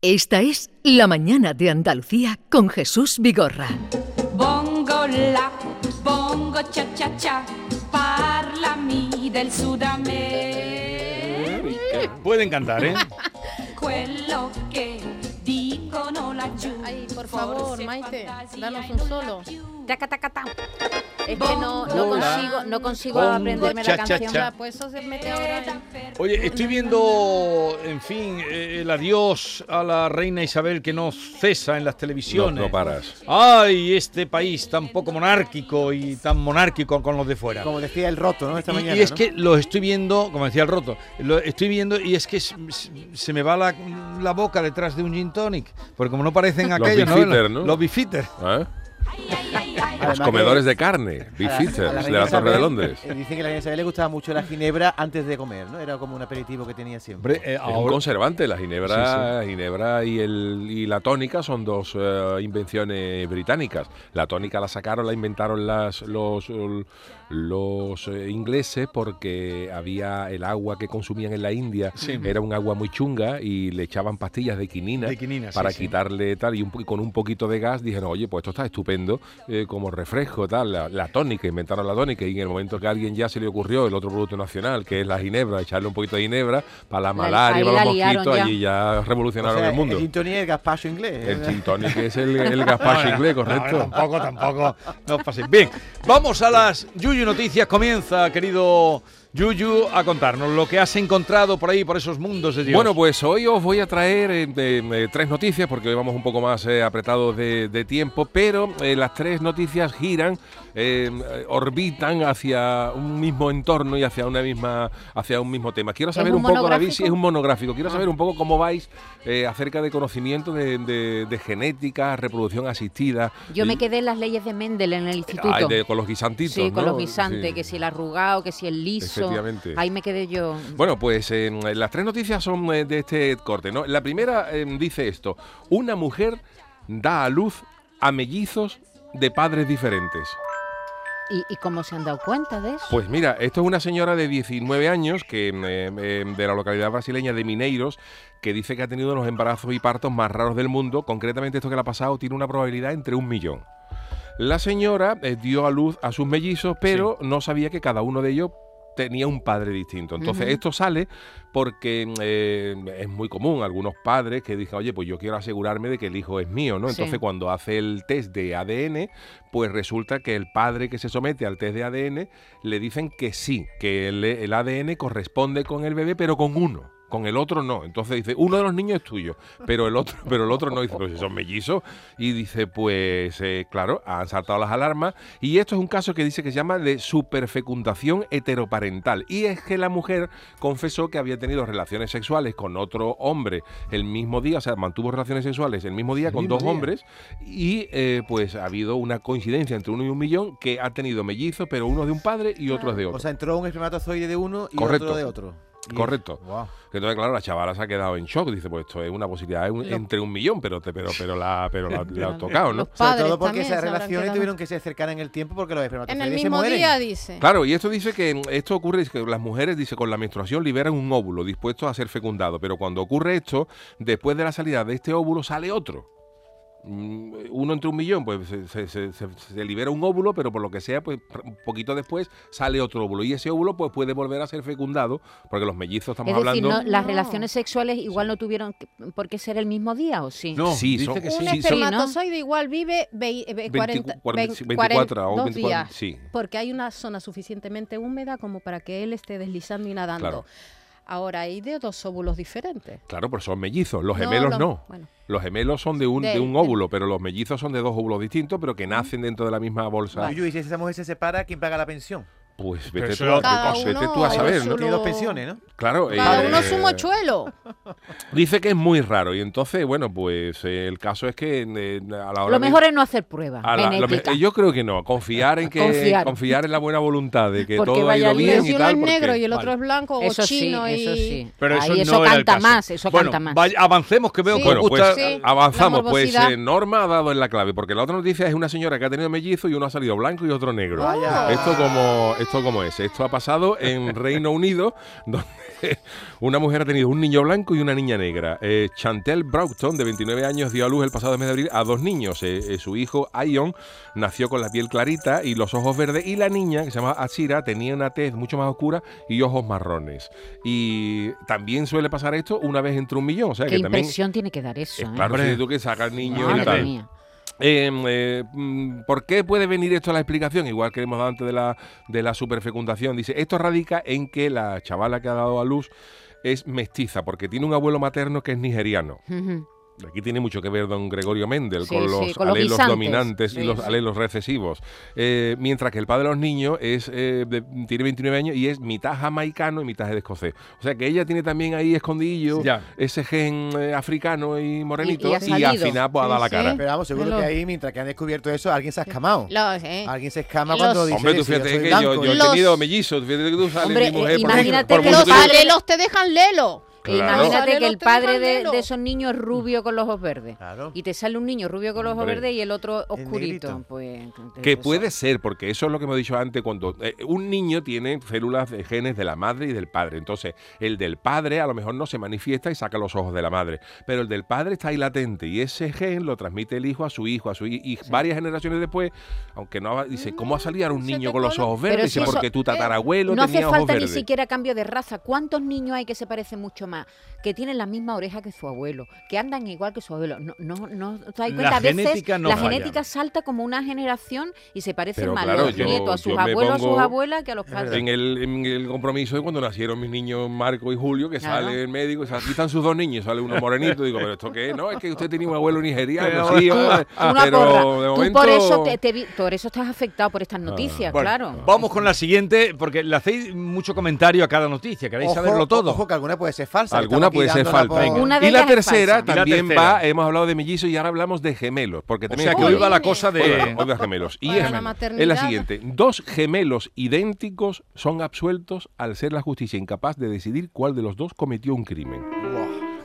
Esta es La Mañana de Andalucía con Jesús Vigorra. Bongo la, bongo cha cha cha, parlami del Sudamerica. Pueden cantar, ¿eh? Quello dicono. Ay, por favor, Maite, danos un solo. Taca, taca, ta. Es que no, no consigo, no consigo Bongo, aprenderme cha, la cha, canción. cha. Pues eso se mete ahora en... Oye, estoy viendo, en fin, eh, el adiós a la reina Isabel que no cesa en las No, televisiones. no paras. Ay, este país tan poco monárquico y tan monárquico con los de fuera. Como decía el roto, ¿no? Esta Y, mañana. y es ¿no? que lo estoy viendo, como decía el roto, lo estoy viendo y es que se me va la, la boca detrás de un gin tonic. Porque como no parecen Los aquellos, beefeater, ¿no? Los beefeater. ¿Eh? Yeah. Además Los comedores que de carne, la de la Torre de Londres. eh, Dicen que a la reina Isabel le gustaba mucho la ginebra antes de comer, ¿no? Era como un aperitivo que tenía siempre. Hombre, eh, Es un conservante, la ginebra, ginebra y, el, y la tónica son dos eh, invenciones británicas. La tónica la sacaron, la inventaron las, los, los eh, ingleses porque había el agua que consumían en la India, Sí. era un agua muy chunga y le echaban pastillas de quinina, De quinina, sí, para sí. quitarle tal y, un y con un poquito de gas dijeron, oye, pues esto está estupendo eh, como refresco, tal, la, la tónica, inventaron la tónica y en el momento que a alguien ya se le ocurrió el otro producto nacional, que es la ginebra, echarle un poquito de ginebra para la La- malaria, para los mosquitos, ya. allí ya O revolucionaron sea, el mundo. El gin tonic es el gazpacho inglés. El ¿eh? gin tonic es el, el gazpacho No, inglés, correcto. no, tampoco, tampoco. No os paséis. Bien, vamos a las Yuyu Noticias. Comienza, querido Yuyu, a contarnos lo que has encontrado por ahí, por esos mundos de Dios. Bueno, pues hoy os voy a traer eh, eh, tres noticias porque hoy vamos un poco más eh, apretados de, tiempo, pero las tres noticias giran, eh, eh, orbitan hacia un mismo entorno y hacia una misma, hacia un mismo tema. Quiero saber un un, poco, David, si es un monográfico. Quiero saber un poco cómo vais eh, acerca de conocimiento de, de- de genética, reproducción asistida. Yo me quedé en las leyes de Mendel en el instituto. Ay, de- con los guisantitos, sí, con ¿no? los guisantes, Sí. que si el arrugado, que si el liso. Efectivamente. Ahí me quedé yo. Bueno, pues eh, las tres noticias son eh, de este corte. ¿no? La primera eh, dice esto: una mujer da a luz a mellizos de padres diferentes. ¿Y, y cómo se han dado cuenta de eso? Pues mira, esto es una señora de 19 años que eh, eh, de la localidad brasileña de Mineiros que dice que ha tenido los embarazos y partos más raros del mundo. Concretamente esto que le ha pasado tiene una probabilidad entre un millón. La señora eh, dio a luz a sus mellizos, pero no sabía que cada uno de ellos tenía un padre distinto. Entonces esto sale porque eh, es muy común algunos padres que dicen, oye, pues yo quiero asegurarme de que el hijo es mío, ¿no? Sí. Entonces cuando hace el test de ADN, pues resulta que el padre que se somete al test de ADN le dicen que sí, que el, el ADN corresponde con el bebé, pero con uno. Con el otro no. Entonces dice, uno de los niños es tuyo, pero el otro, pero el otro no. Dice, pues si son mellizos. Y dice, pues eh, claro, han saltado las alarmas. Y esto es un caso que dice que se llama de superfecundación heteroparental. Y es que la mujer confesó que había tenido relaciones sexuales con otro hombre el mismo día, o sea, mantuvo relaciones sexuales el mismo día El con mismo dos día. hombres. Y eh, pues ha habido una coincidencia entre uno y un millón que ha tenido mellizos, pero uno de un padre y otro de otro. O sea, entró un espermatozoide de uno y Correcto. otro de otro. Correcto. Guau. Entonces, claro, la chavala se ha quedado en shock. Dice, pues esto es una posibilidad es un- Lo- entre un millón, pero te, pero, pero la, pero la, la ha tocado, ¿no? Sobre todo porque esas relaciones quedado. tuvieron que ser cercanas en el tiempo porque los En espermatozoides el se mismo día, dice. Claro, y esto dice que esto ocurre, dice que las mujeres, dice, con la menstruación liberan un óvulo dispuesto a ser fecundado, pero cuando ocurre esto, después de la salida de este óvulo sale otro. Mm, Uno entre un millón, pues se, se- se- se- se libera un óvulo, pero por lo que sea, pues un poquito después sale otro óvulo. Y ese óvulo pues puede volver a ser fecundado, porque los mellizos estamos Es decir, hablando... no, las No. relaciones sexuales igual no tuvieron que- por qué ser el mismo día, ¿o sí? No, Sí, dice son- que Un sí. sí, son- espermatozoide igual vive eh, 20 40, 40, vein- 24 o dos 24, días, sí. porque hay una zona suficientemente húmeda como para que él esté deslizando y nadando. Claro. Ahora hay de dos óvulos diferentes. Claro, pero son mellizos. Los No, gemelos los- no. bueno. Los gemelos son de un, de, De- un de- óvulo, pero los mellizos son de dos óvulos distintos, pero que nacen dentro de la misma bolsa. Yuyu, y si esa mujer se separa, ¿quién paga la pensión? Pues vete, tú, es a, vete tú a saber, ¿no? Tiene dos pensiones, ¿no? Claro. Cada eh, uno su mochuelo. Dice que es muy raro y entonces, bueno, pues eh, el caso es que eh, a la hora Lo de- mejor es no hacer pruebas eh, yo creo que no, confiar en que Confiar. confiar en la buena voluntad de que Porque todo ha vaya ido lío. bien Si y uno es porque- negro y el otro es blanco Eso o chino y... Eso sí, Pero eso Ahí no eso era el canta más, eso bueno, canta más. vaya- avancemos que veo Sí. que Bueno, pues gusta. Sí. avanzamos. la Pues eh, Norma ha dado en la clave, porque la otra noticia es una señora que ha tenido mellizo y uno ha salido blanco y otro negro. Vaya. Esto como esto cómo es. Esto ha pasado en Reino Unido, donde una mujer ha tenido un niño blanco y una niña negra. Eh, Chantel Broughton, de 29 años, dio a luz el pasado mes de abril a dos niños. Eh, eh, su hijo, Ion, nació con la piel clarita y los ojos verdes, y la niña, que se llama Ashira, tenía una tez mucho más oscura y ojos marrones. Y también suele pasar esto una vez entre un millón. O sea Qué que también. impresión tiene que dar eso. Es ¿eh? claro, si tú que sacas niños y Madre tal. mía. Eh, eh, mm, ¿Por qué puede venir esto a la explicación? Igual que hemos dado antes de la, de la superfecundación. Dice, esto radica en que la chavala que ha dado a luz es mestiza, porque tiene un abuelo materno que es nigeriano. Aquí tiene mucho que ver don Gregorio Mendel Sí, con sí, los con los alelos dominantes y Sí, los sí. alelos recesivos. Eh, mientras que el padre de los niños es eh, de- tiene 29 años y es mitad jamaicano y mitad escocés. O sea que ella tiene también ahí escondidillo ese gen eh, africano y morenito Y- y y, ha al final pues, ha Sí, dado la sí. cara. Pero vamos, seguro que ahí, mientras que han descubierto eso, alguien se ha escamado. Los, eh, Alguien se escama Los- cuando dice Hombre, tú yo fíjate que yo, he tenido mellizos. Fíjate que tú sales Hombre, mi mujer eh, imagínate por que los alelos te dejan lelo. Claro. Imagínate que el padre de, esos niños es rubio con los ojos verdes. Claro. Y te sale un niño rubio con los ojos Hombre. verdes y el otro oscurito. Pues, Que eso- puede ser, porque eso es lo que hemos dicho antes, cuando eh, un niño tiene células de genes de la madre y del padre. Entonces, el del padre a lo mejor no se manifiesta y saca los ojos de la madre, pero el del padre está ahí latente y ese gen lo transmite el hijo a su hijo, a su hi- y varias generaciones después, aunque no, dice, ¿cómo va a salir un niño con los ojos verdes? si Dice, eso- porque tu eh, tatarabuelo No hace tenía ojos falta ni verdes. siquiera cambio de raza. ¿Cuántos niños hay que se parecen mucho más? Que tienen la misma oreja que su abuelo, que andan igual que su abuelo. No, no, no ¿te das La cuenta? A veces genética no la falla. genética salta como una generación y se parecen Pero más claro, los yo- nietos a sus abuelos, a sus pongo- abuelas que a los padres. En el, en el compromiso de cuando nacieron mis niños Marco y Julio, que Claro. sale el médico, y sale- aquí están sus dos niños, sale uno morenito, digo, pero ¿esto qué es? No, es que usted tenía un abuelo nigeriano, Pero- sí, Una pero porra. de Tú momento... por eso, te, te vi- por eso estás afectado por estas noticias, Bueno, claro. Vamos con la siguiente, porque le hacéis mucho comentario a cada noticia. ¿Queréis saberlo todo? Ojo, que alguna puede ser falsa. Alguna puede ser de y la tercera falsa. También tercera. va, hemos hablado de mellizos y ahora hablamos de gemelos, porque O también sea, que hoy va la cosa Hoy va- de... hoy va gemelos. Y es, la es la maternidad. siguiente. Dos gemelos idénticos son absueltos al ser la justicia incapaz de decidir cuál de los dos cometió un crimen.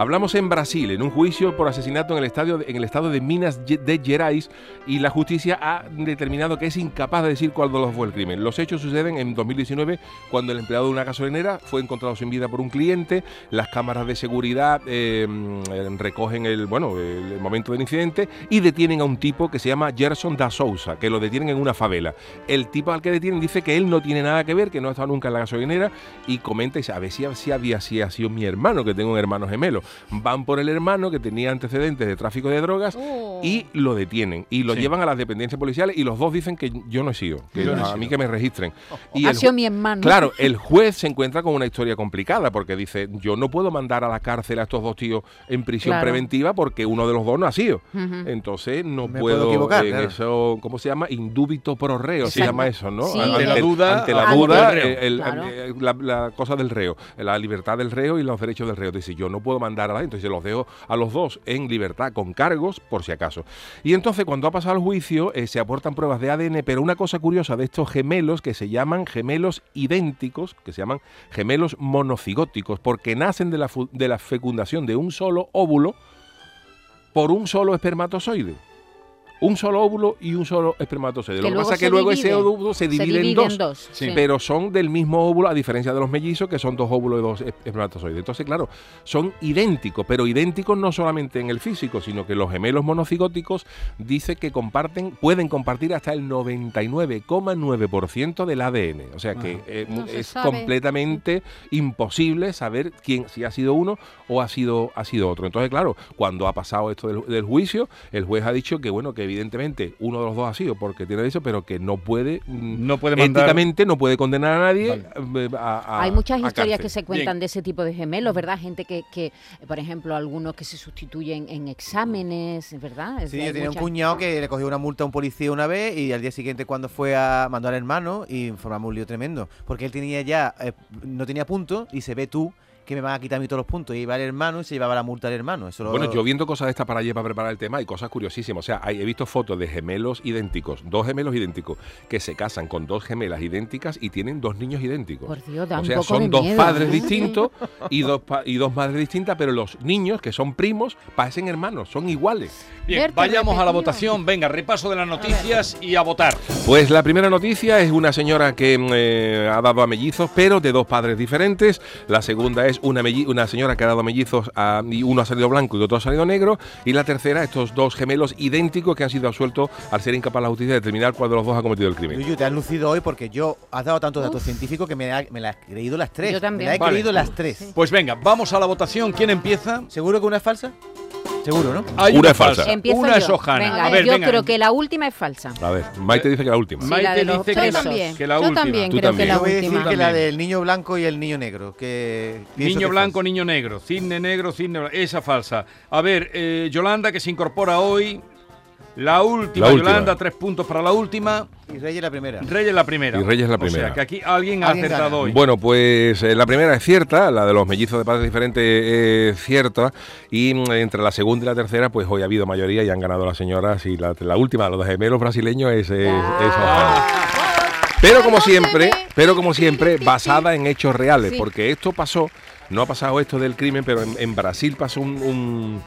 Hablamos en Brasil, en un juicio por asesinato en el, estadio en el estado de Minas de Gerais, y la justicia ha determinado que es incapaz de decir cuál de los fue el crimen. Los hechos suceden en 2019, cuando el empleado de una gasolinera fue encontrado sin vida por un cliente. Las cámaras de seguridad mm, recogen el, bueno, el momento del incidente y detienen a un tipo que se llama Gerson da Souza, que lo detienen en una favela. El tipo al que detienen dice que él no tiene nada que ver, que no ha estado nunca en la gasolinera y comenta y dice, a ver si, si había si ha sido mi hermano, que tengo un hermano gemelo. Van por el hermano que tenía antecedentes de tráfico de drogas Oh. y lo detienen y lo Sí. llevan a las dependencias policiales y los dos dicen que yo no he sido, que he a sido. mí que me registren. Y ha el sido mi hermano. Claro, el juez se encuentra con una historia complicada porque dice, yo no puedo mandar a la cárcel a estos dos tíos en prisión Claro. preventiva porque uno de los dos no ha sido. Entonces no Me puedo puedo, equivocar, en claro. eso, ¿cómo se llama? Indúbito pro reo, se llama eso, ¿no? Sí. Ante la duda, ante la duda, el reo. el- Claro. eh, la, la cosa del reo, la libertad del reo y los derechos del reo. Dice, yo no puedo mandar a la entonces los dejo a los dos en libertad con cargos por si acaso. Y entonces cuando ha pasado el juicio eh, se aportan pruebas de ADN, pero una cosa curiosa de estos gemelos que se llaman gemelos idénticos, que se llaman gemelos monocigóticos, porque nacen de la, de la fecundación de un solo óvulo por un solo espermatozoide. Un solo óvulo y un solo espermatozoide. Lo que pasa es se que luego ese óvulo se Se divide, divide en dos. Sí. Pero son del mismo óvulo, a diferencia de los mellizos, que son dos óvulos y dos es- espermatozoides. Entonces, claro, son idénticos, pero idénticos no solamente en el físico, sino que los gemelos monocigóticos dice que comparten, pueden compartir hasta el 99,9% del ADN. O sea que eh, No se es completamente imposible saber quién, si ha sido uno o ha sido, ha sido otro. Entonces, claro, cuando ha pasado esto del, del juicio, el juez ha dicho que, bueno, que evidentemente uno de los dos ha sido porque tiene eso, pero que no puede, mm, No puede mandar... éticamente no puede condenar a nadie eh, a, a- Hay muchas a historias cárcel. que se cuentan de ese tipo de gemelos, ¿verdad? Gente que, que, por ejemplo, algunos que se sustituyen en exámenes, ¿verdad? Es Sí, yo tenía un cuñado que le cogió una multa a un policía una vez y al día siguiente cuando fue a mandar al hermano y formamos un lío tremendo. Porque él tenía ya, eh, no tenía punto y se ve tú que me van a quitar a mí todos los puntos. Y iba el hermano y se llevaba la multa al hermano. Eso lo- Bueno, yo viendo cosas de estas para ayer para preparar el tema hay cosas curiosísimas. O sea, hay- he visto fotos de gemelos idénticos, dos gemelos idénticos, que se casan con dos gemelas idénticas y tienen dos niños idénticos. Por Dios, da o un sea, poco son de dos miedo, padres ¿eh? distintos y dos, pa- y dos madres distintas, pero los niños, que son primos, parecen hermanos, son iguales. Bien, Verte vayamos a la votación. Venga, repaso de las noticias y a votar. Pues la primera noticia es una señora que mm, eh, ha dado a mellizos, pero de dos padres diferentes. La segunda es una, melli- una señora que ha dado a mellizos a- y uno ha salido blanco y otro ha salido negro. Y la tercera, estos dos gemelos idénticos que han sido absueltos al ser incapaz la justicia de determinar cuál de los dos ha cometido el crimen. Yuyu, te has lucido hoy porque yo has dado tantos datos científicos que me, ha- me las creído las tres. Yo también. Me las he Vale. creído las tres. Pues venga, vamos a la votación. ¿Quién empieza? ¿Seguro que una es falsa? Seguro, ¿no? Hay Una es falsa. Empiezo Una yo. es Ojana. Venga, a ver, yo venga. creo que la última es falsa. A ver, Maite dice que la última. Sí, Maite la dice Yo que, también. la yo última. también Tú creo también. que la Yo voy a decir última. que la También. del niño blanco y el niño negro. Que Niño que blanco, falsa. niño negro, cisne negro, cisne blanco. Esa falsa. A ver, eh, Yolanda que se incorpora hoy. La última, La última. Yolanda, tres puntos para la última. Y Reyes la primera. Reyes la primera. Y Reyes la O primera. sea, que aquí alguien ha Alguien acertado gana. hoy. Bueno, pues eh, la primera es cierta, la de los mellizos de padres diferentes es cierta, y mm, entre la segunda y la tercera, pues hoy ha habido mayoría y han ganado las señoras, y la, la última, los gemelos brasileños, es, es, es Ojana. Pero como siempre, pero como siempre, basada en hechos reales, Sí. porque esto pasó, no ha pasado esto del crimen, pero en, en Brasil pasó un, un-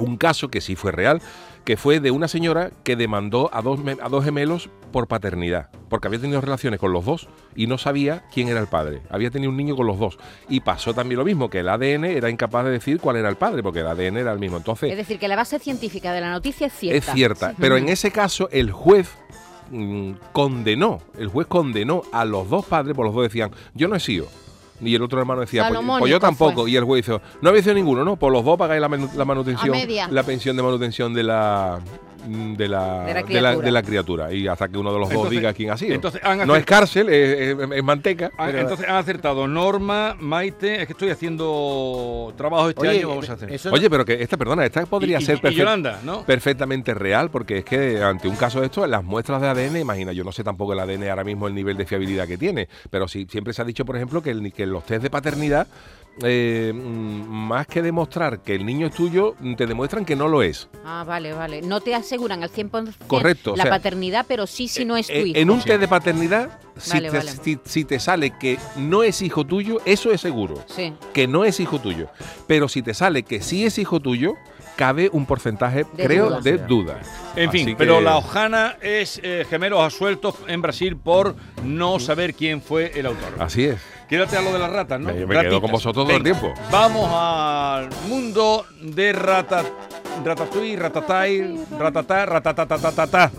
un caso que sí fue real, que fue de una señora que demandó a dos, a dos gemelos por paternidad, porque había tenido relaciones con los dos y no sabía quién era el padre. Había tenido un niño con los dos. Y pasó también lo mismo, que el ADN era incapaz de decir cuál era el padre, porque el ADN era el mismo. Entonces, Es decir, que la base científica de la noticia es cierta. es cierta. Pero en ese caso, el juez mm, condenó, el juez condenó a los dos padres, por los dos decían, yo no he sido. Y el otro hermano decía, pues, pues yo tampoco. fue. Y el juez dijo, no habéis sido ninguno, ¿no? Por los dos pagáis la, manu- la manutención, la pensión de manutención de la de la, De la de la- criatura. de la criatura. Y hasta que uno de los dos diga quién ha sido. entonces han no es cárcel, es, es- es manteca. Ah, Entonces han acertado Norma, Maite. Es que estoy haciendo trabajo este Oye, año. Vamos a hacer. Oye, pero que esta, perdona, esta podría Y- y- ser y perfec- Yolanda, ¿no? perfectamente real, porque es que ante un caso de esto, las muestras de ADN, imagina, yo no sé tampoco el ADN ahora mismo el nivel de fiabilidad que tiene, pero sí, siempre se ha dicho, por ejemplo, que, el, que los test de paternidad, eh, mm, más que demostrar que el niño es tuyo, te demuestran que no lo es. Ah, vale, vale. No te aseguran al 100% Correcto, o la sea, paternidad, pero sí si no es tu Eh, hijo. en un test de paternidad, si, Vale, te, vale. si- si te sale que no es hijo tuyo, eso es seguro, Sí. que no es hijo tuyo. Pero si te sale que sí es hijo tuyo, cabe un porcentaje, De creo, duda. de duda. En fin, pero la Ojana es eh, gemelos asueltos en Brasil por no saber quién fue el autor. Así es. Quédate a lo de las ratas, ¿no? Me- me quedo con vosotros todo el tiempo. Vamos al mundo de rata, ratatouille, ratatai, ratatá, ratatatatata.